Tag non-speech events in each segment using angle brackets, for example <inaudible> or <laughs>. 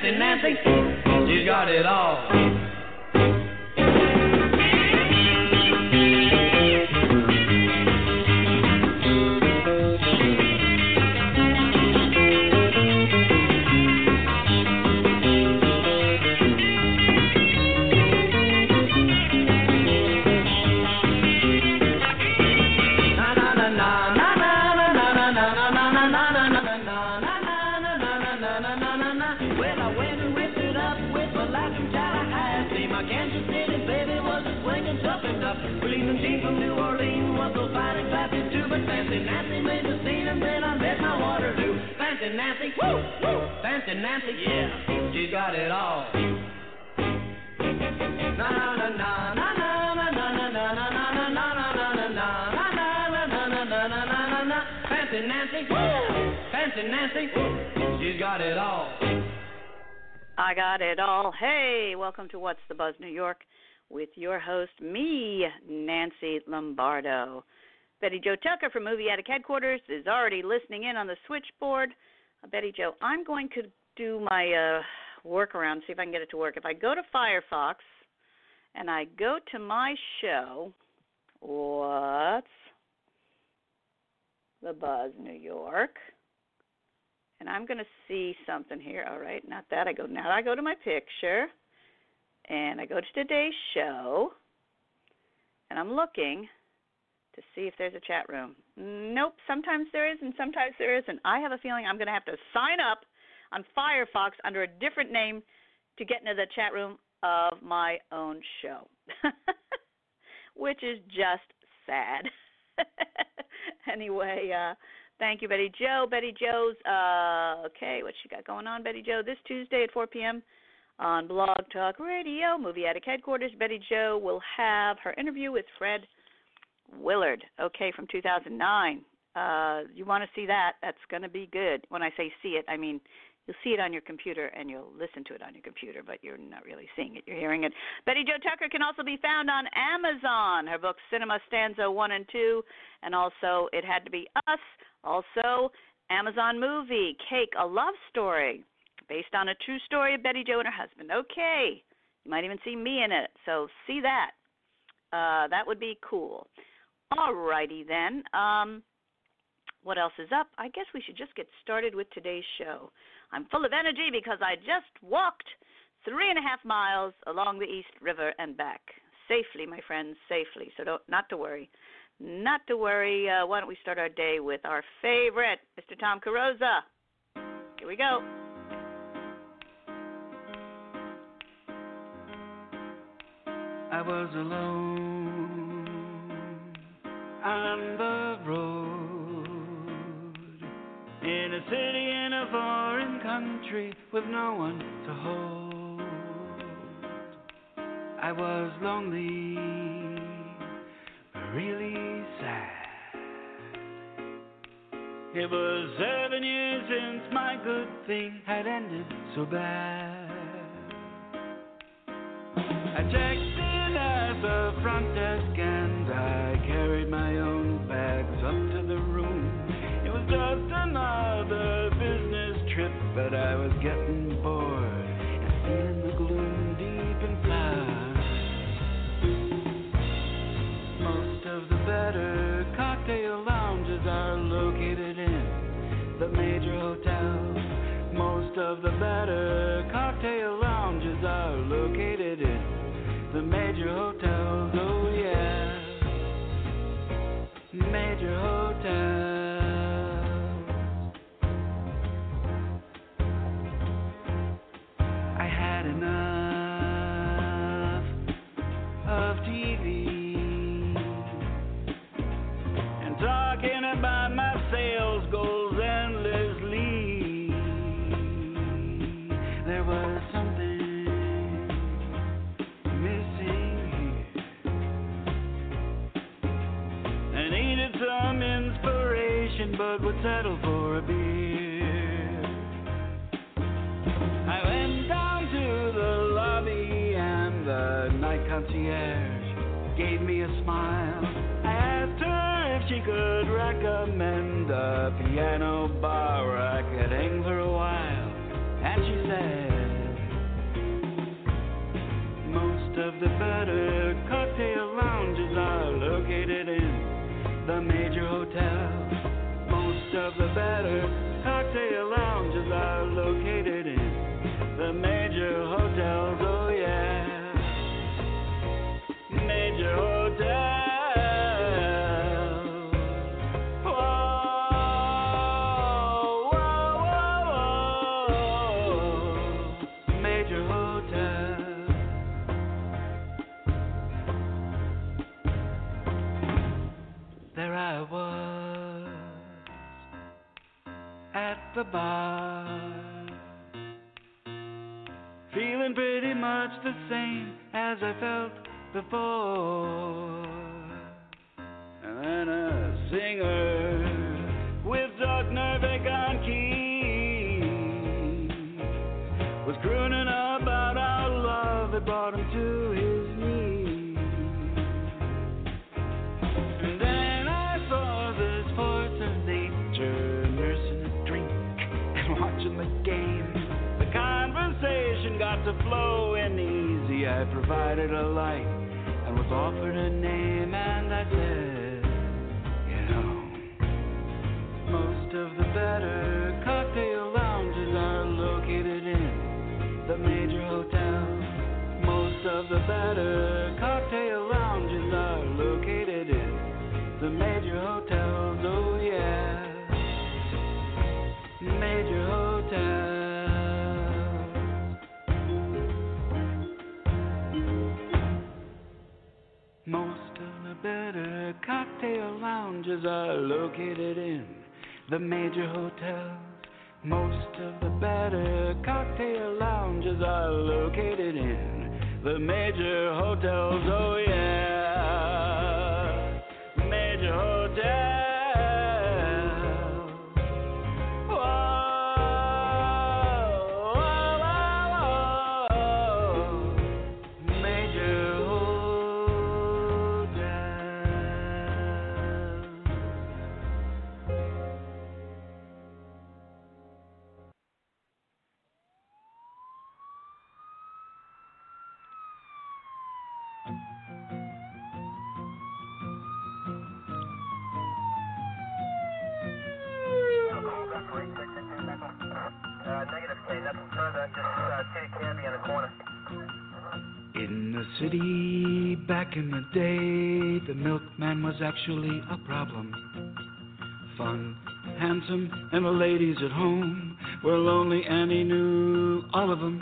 fancy Nancy, she's got it all. Buzz New York with your host, me, Nancy Lombardo. Betty Jo Tucker from Movie Addict Headquarters is already listening in on the switchboard. Uh, Betty Jo, I'm going to do my uh, workaround, see if I can get it to work. If I go to Firefox and I go to my show, What's the Buzz New York? and I'm going to see something here. All right, not that. I go now. I go to my picture, and I go to today's show, and I'm looking to see if there's a chat room. Nope. Sometimes there is, and sometimes there isn't. I have a feeling I'm going to have to sign up on Firefox under a different name to get into the chat room of my own show, <laughs> which is just sad. <laughs> anyway, uh, Thank you, Betty Jo. Betty Jo's uh okay, what she got going on, Betty Jo? This Tuesday at four PM on Blog Talk Radio, Movie Addict Headquarters, Betty Jo will have her interview with Fred Willard, okay, from two thousand nine. Uh you want to see that, that's gonna be good. When I say see it, I mean you'll see it on your computer and you'll listen to it on your computer, but you're not really seeing it, you're hearing it. Betty Jo Tucker can also be found on Amazon. Her books Cinema Stanza 1 and 2, and also It Had to Be Us. Also, Amazon movie Cake, a love story based on a true story of Betty Jo and her husband. Okay, you might even see me in it, so see that. Uh, that would be cool. All righty then. Um, what else is up? I guess we should just get started with today's show. I'm full of energy because I just walked three and a half miles along the East River and back safely, my friends, safely. So don't not to worry, not to worry. Uh, why don't we start our day with our favorite, Mr. Tom Carosa? Here we go. I was alone on the road in a city in a foreign country with no one to hold. I was lonely, really sad. It was seven years since my good thing had ended so bad. I the front desk and I carried my own bags up to the room. It was just another business trip, but I was getting bored and feeling the gloom deep inside. Most of the better cocktail lounges are located in the major hotels. Most of the better cocktail settle for a beer. I went down to the lobby and the night concierge gave me a smile. I asked her if she could recommend a piano bar I could hang for a while. And she said, Most of the better cocktail lounges are located in the major hotels. Of the better. Cocktail lounges are located feeling pretty much the same as I felt before. To flowing easy. I provided a light and was offered a name, and I said, you know, most of the better cocktail lounges are located in the major hotels. Most of the better cocktail lounges are located in the major hotels. Lounges are located in the major hotels. Most of the better cocktail lounges are located in the major hotels. Oh yeah, Uh, in the. In the city back in the day, the milkman was actually a problem. Fun, handsome, and the ladies at home were lonely, and he knew all of them.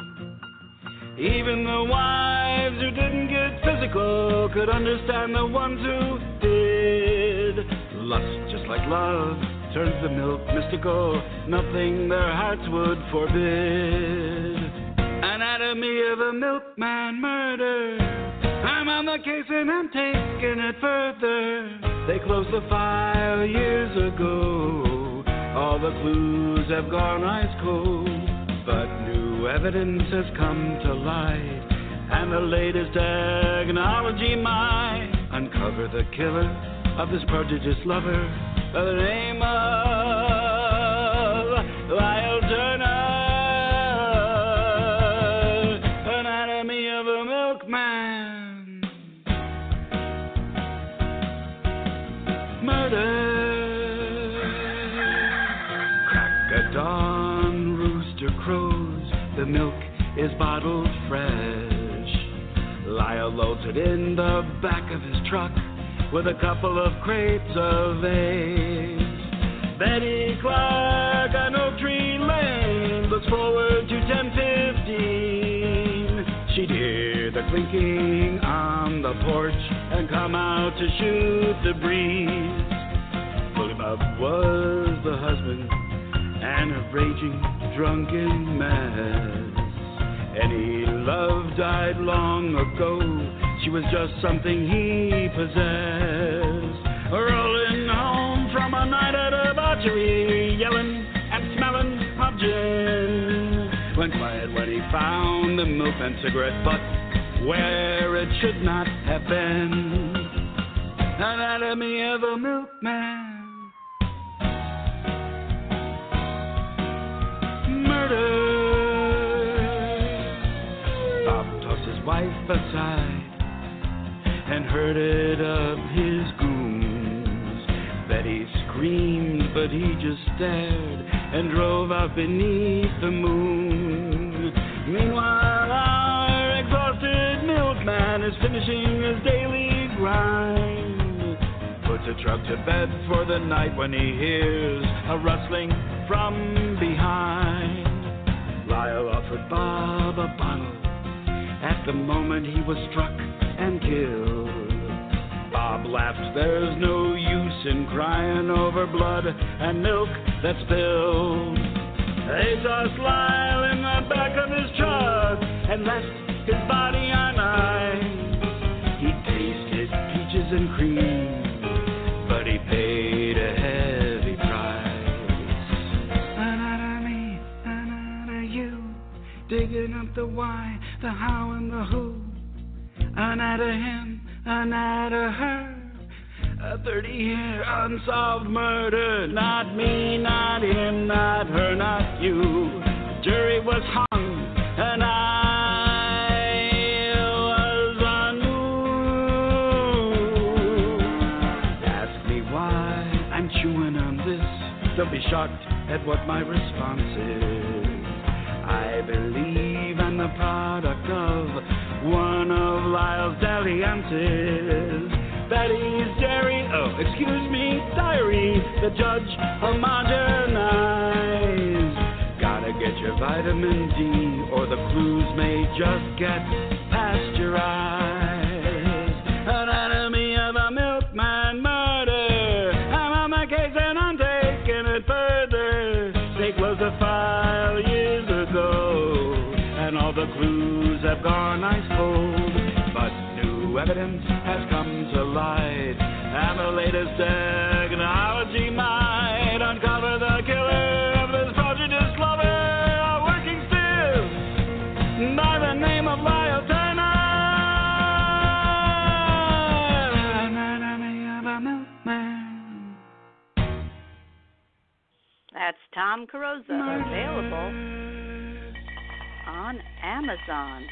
Even the wives who didn't get physical could understand the ones who did. Lust, just like love, turns the milk mystical, nothing their hearts would forbid. Anatomy of a milkman murder. I'm on the case and I'm taking it further. They closed the file years ago. All the clues have gone ice cold. But new evidence has come to light. And the latest technology might uncover the killer of this prodigious lover by the name of Lyle Turner. Anatomy of a milkman. Murder. Crack a dawn, rooster crows. The milk is bottled fresh. Lyle loads it in the back of his truck with a couple of crates of eggs. to shoot the breeze. Bullybub was the husband and a raging drunken mess. Any love died long ago. She was just something he possessed. Rolling home from a night at debauchery, yelling and smelling of gin. Went quiet when he found the milk and cigarette butt where it should not have been. Anatomy of a milkman. Murder. Bob tossed his wife aside and herded up his goons. Betty screamed, but he just stared and drove out beneath the moon. Meanwhile, our exhausted milkman is finishing his daily grind. A truck to bed for the night when he hears a rustling from behind. Lyle offered Bob a bottle at the moment he was struck and killed. Bob laughed, there's no use in crying over blood and milk that's spilled. They tossed Lyle in the back of his truck and left his body on ice. He tasted peaches and cream, the how, and the who. Another him, another her. A 30 year unsolved murder. Not me, not him, not her, not you. The jury was hung, and I was unmoved. Ask me why I'm chewing on this. Don't be shocked at what my response is. The product of one of Lyle's dalliances. Betty's dairy, oh, excuse me, diary, the judge homogenized. Gotta get your vitamin D, or the clues may just get pasteurized. Technology might uncover the killer of this lover, working still by the name of Lyle Turner. A. That's Tom Carosa, available on Amazon.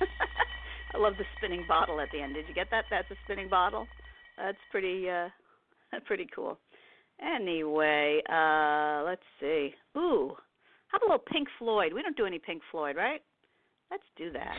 <laughs> I love the spinning bottle at the end. Did you get that? That's a spinning bottle. That's pretty uh <laughs> pretty cool. Anyway, uh let's see. Ooh. How about a little Pink Floyd? We don't do any Pink Floyd, right? Let's do that.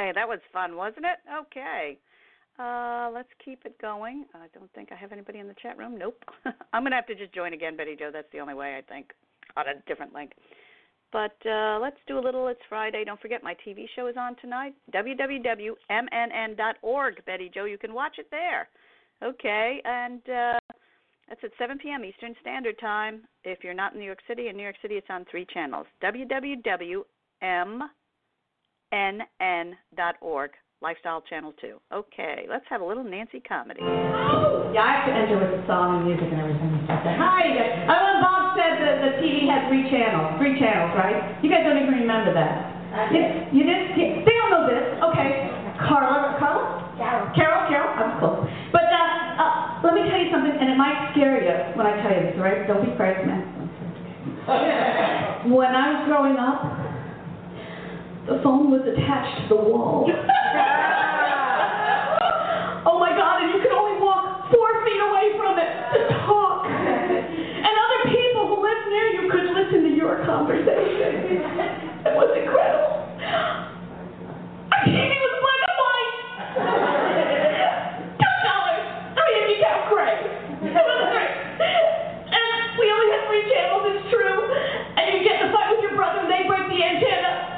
Okay, that was fun, wasn't it? Okay. Uh, let's keep it going. I don't think I have anybody in the chat room. Nope. <laughs> I'm going to have to just join again, Betty Jo. That's the only way, I think, on a different link. But uh, let's do a little. It's Friday. Don't forget, my TV show is on tonight. www.mnn.org. Betty Jo, you can watch it there. Okay, and uh, that's at 7 p.m. Eastern Standard Time. If you're not in New York City, in New York City, it's on three channels. www.mnn.org. Lifestyle Channel 2. Okay, let's have a little Nancy comedy. Yeah, I have to enter with the song and music and everything. Hi, you guys. I when Bob said that the TV had three channels, three channels, right? You guys don't even remember that. You, you did? You, they don't know this. Okay. Carla, Carla? Carol. Carol, Carol. I'm close. But uh, uh, let me tell you something, and it might scare you when I tell you this, right? Don't be frightened, man. <laughs> When I was growing up, the phone was attached to the wall. <laughs> oh my God, and you could only walk four feet away from it to talk. And other people who lived near you could listen to your conversation. It was incredible. Our TV was black and white. Two dollars. I mean, if you count gray. It was great. And we only had three channels, it's true. And you get in a fight with your brother and they break the antenna.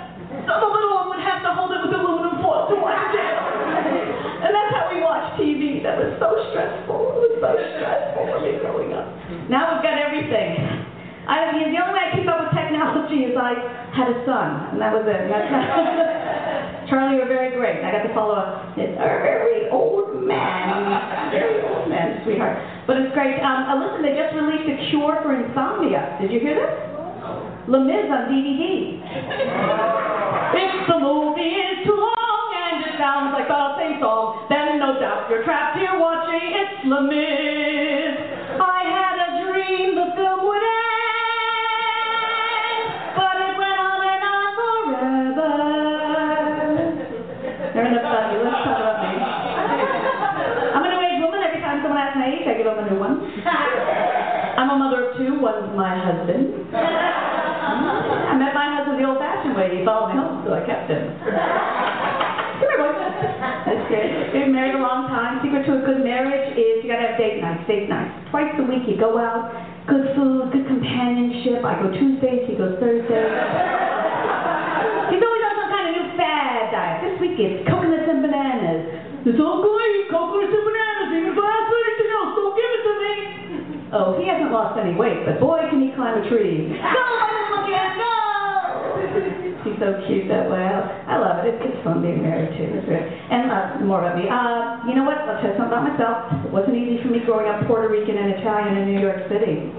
So the little one would have to hold it with aluminum foil to watch the channel. And that's how we watched TV. That was so stressful. It was so stressful for me growing up. Now we've got everything. I mean, the only way I keep up with technology is I had a son, and that was it. That's <laughs> Charlie, you're very great. I got to follow a, a very old man, very old man, sweetheart. But it's great. Um, uh, listen, they just released a cure for insomnia. Did you hear this? Les Mis on DVD. <laughs> if the movie is too long and it sounds like the same song, then no doubt you're trapped here watching It's Les I had a dream the film would end, but it went on and on forever. They're in the study. Let's talk about me. I'm a new age woman. Every time someone asks my age, I give them a new one. I'm a mother of two. One's my husband. I met my husband the old-fashioned way. He followed me home, so I kept him. Come here, boy. That's good. We've been married a long time. Secret to a good marriage is you gotta have date nights. Date nights. Twice a week you go out. Good food, good companionship. I go Tuesdays, he goes Thursdays. <laughs> He's always on some kind of new fad diet. This week it's coconuts and bananas. It's all great, coconuts and bananas. Even if I ask for anything else, don't give it to me. Oh, he hasn't lost any weight, but boy, can he climb a tree. <laughs> Go! So cute that way. I, love it. It's, it's fun being married too. And uh, more about me. Uh, you know what? I'll tell you something about myself. It wasn't easy for me growing up Puerto Rican and Italian in New York City.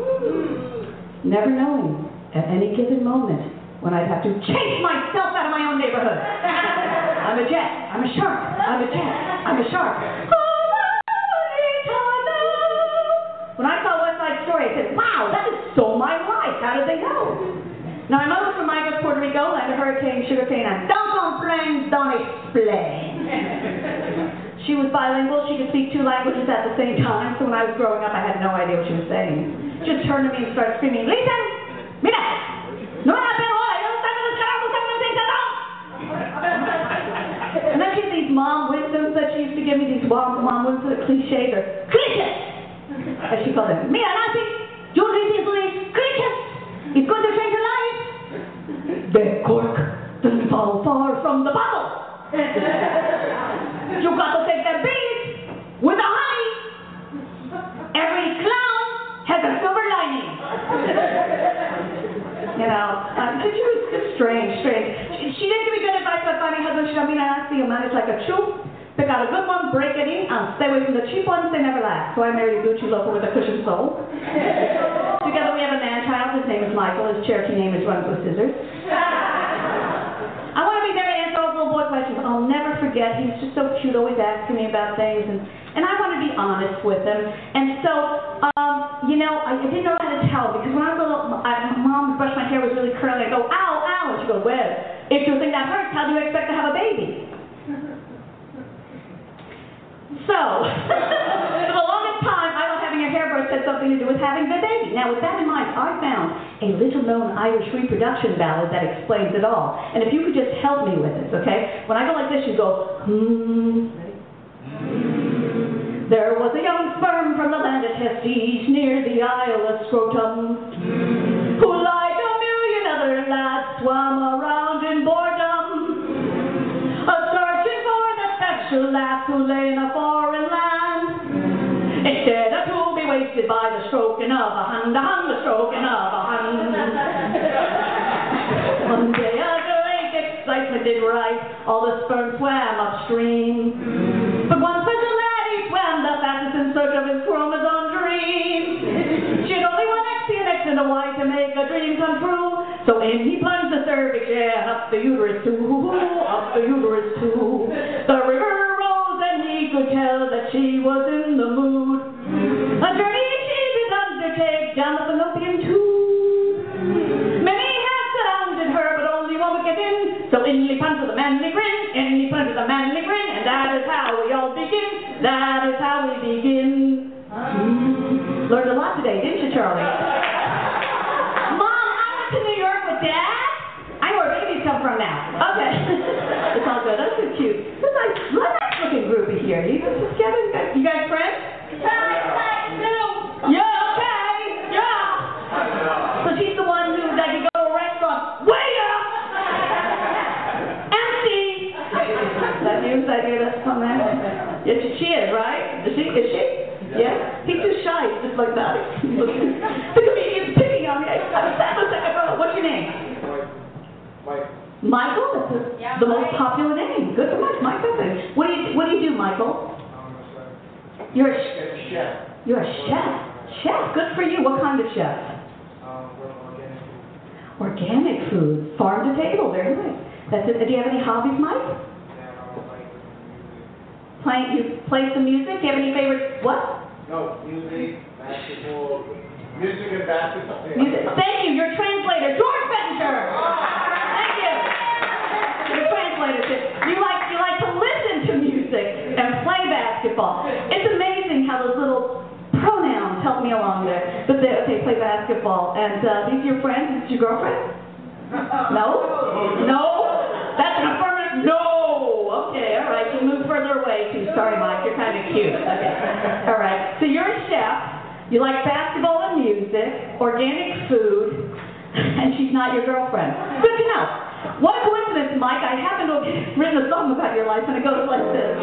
Never knowing at any given moment when I'd have to chase myself out of my own neighborhood. <laughs> I'm a jet. I'm a shark. I'm a jet. I'm a shark. When I saw West Side Story, I said, wow, that is so my life. How did they know? Now, my mother from Midas, Puerto Rico, land of hurricane, sugarcane, and don't complain, don't explain. <laughs> she was bilingual. She could speak two languages at the same time. So when I was growing up, I had no idea what she was saying. She just turned to me and started screaming, listen, mira, no me la pego ahora, yo no sé cómo carajo se pronuncia eso. And then she had these mom wisdoms that she used to give me, these mom, mom wisdoms, cliches, or cliches, as she called them. Mira, far from the bottle. <laughs> you got to take that bees with the honey. Every clown has a silver lining. <laughs> you know, um, she was just strange, strange. She, she didn't give me good advice about finding husband. She told me not to manage like a troop. Pick out a good one, break it in, and stay away from the cheap ones, they never last. So I married a Gucci loafer with a cushioned sole. <laughs> Together we have a man-child, his name is Michael, his Cherokee name is Runs with Scissors. I want to be there to answer all the little boy questions. I'll never forget, he was just so cute, always asking me about things, and, and I want to be honest with him. And so, um, you know, I, I didn't know how to tell, because when I was a little, I, my mom would brush my hair was really curly, I'd go, ow, ow, and she'd go, well, if you think that hurts, how do you expect to have a baby? <laughs> So, <laughs> for the longest time, I thought having your hair brushed had something to do with having the baby. Now, with that in mind, I found a little-known Irish reproduction ballad that explains it all. And if you could just help me with this, okay? When I go like this, you go, hmm. There was a young sperm from the land of Testes near the Isle of Scrotum, who like a million other lads swam around in boredom, a searching for the special lass who lay in a foreign wasted by the stroking of a hand, a hand, the stroking of a hand. <laughs> One day a great excitement did rise, all the sperm swam upstream. But one special laddie swam the fastest in search of his chromosome dream. She had only one X and X and a Y to make a dream come true. So in he plunged the cervix, yeah, up the uterus too, up the uterus too. The river rose and he could tell that she was in the mood. A journey she did undertake down the fallopian tube. Many have surrounded her, but only one would get in. So in he plunged with a manly grin, in he plunged with a manly grin, and that is how we all begin. That is how we begin. Learned a lot today, didn't you, Charlie? Mom, I went to New York with Dad. I know where babies come from now. Okay. <laughs> it's all good. That's so cute. Right? Is she? Is? Yeah? He's just shy. He's just like that. the comedian's picking on me. I stand a second row. What's your name? Michael? That's the, the most popular name. Good for Mike. Michael. What do you What do you do, Michael? You're a sh- You're a chef. Chef. Good for you. What kind of chef? Organic Organic food. Farm to table. Very nice. That's it. Do you have any hobbies, Mike? Playing. You play some music. Do you have any favorite? What? No, music, basketball, music and basketball. Music. Thank you. Your translator, George Bettinger. Thank you. Your translator. You like you like to listen to music and play basketball. It's amazing how those little pronouns help me along there. But they okay, play basketball. And uh, these are your friends. Is this your girlfriend? No. No. That's an affirmative. No. Okay. All right. You move further away too. Sorry, Mike. You're kind of cute. Okay. All right. So you're a chef. You like basketball and music, organic food, and she's not your girlfriend. Good to know. What a coincidence, Mike. I happen to have written a song about your life, and it goes like this.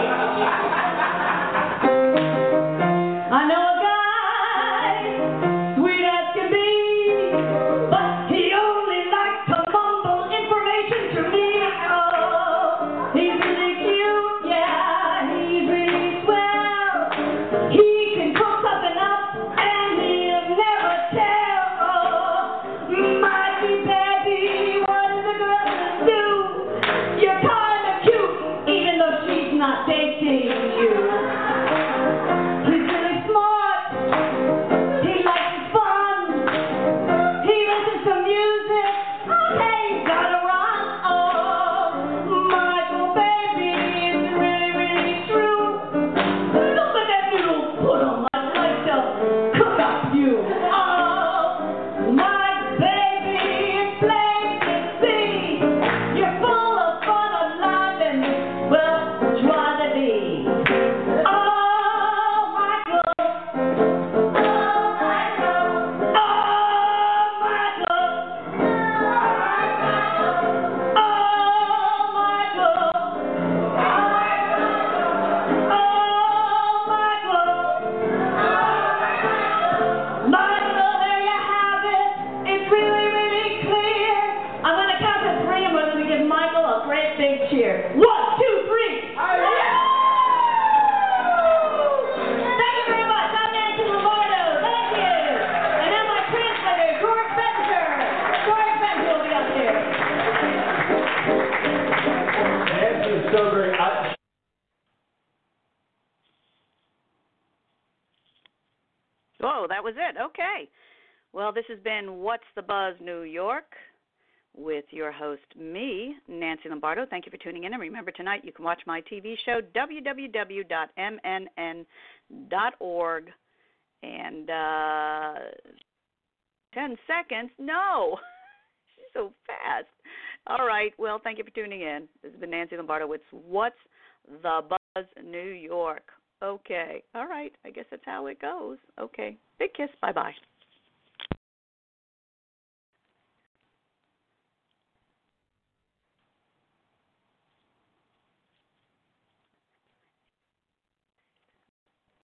That was it. Okay. Well, this has been What's the Buzz New York with your host, me, Nancy Lombardo. Thank you for tuning in. And remember, tonight you can watch my TV show, www.mnn.org. And uh, 10 seconds? No. <laughs> She's so fast. All right. Well, thank you for tuning in. This has been Nancy Lombardo with What's the Buzz New York. Okay. All right. I guess that's how it goes. Okay. Big kiss. Bye bye.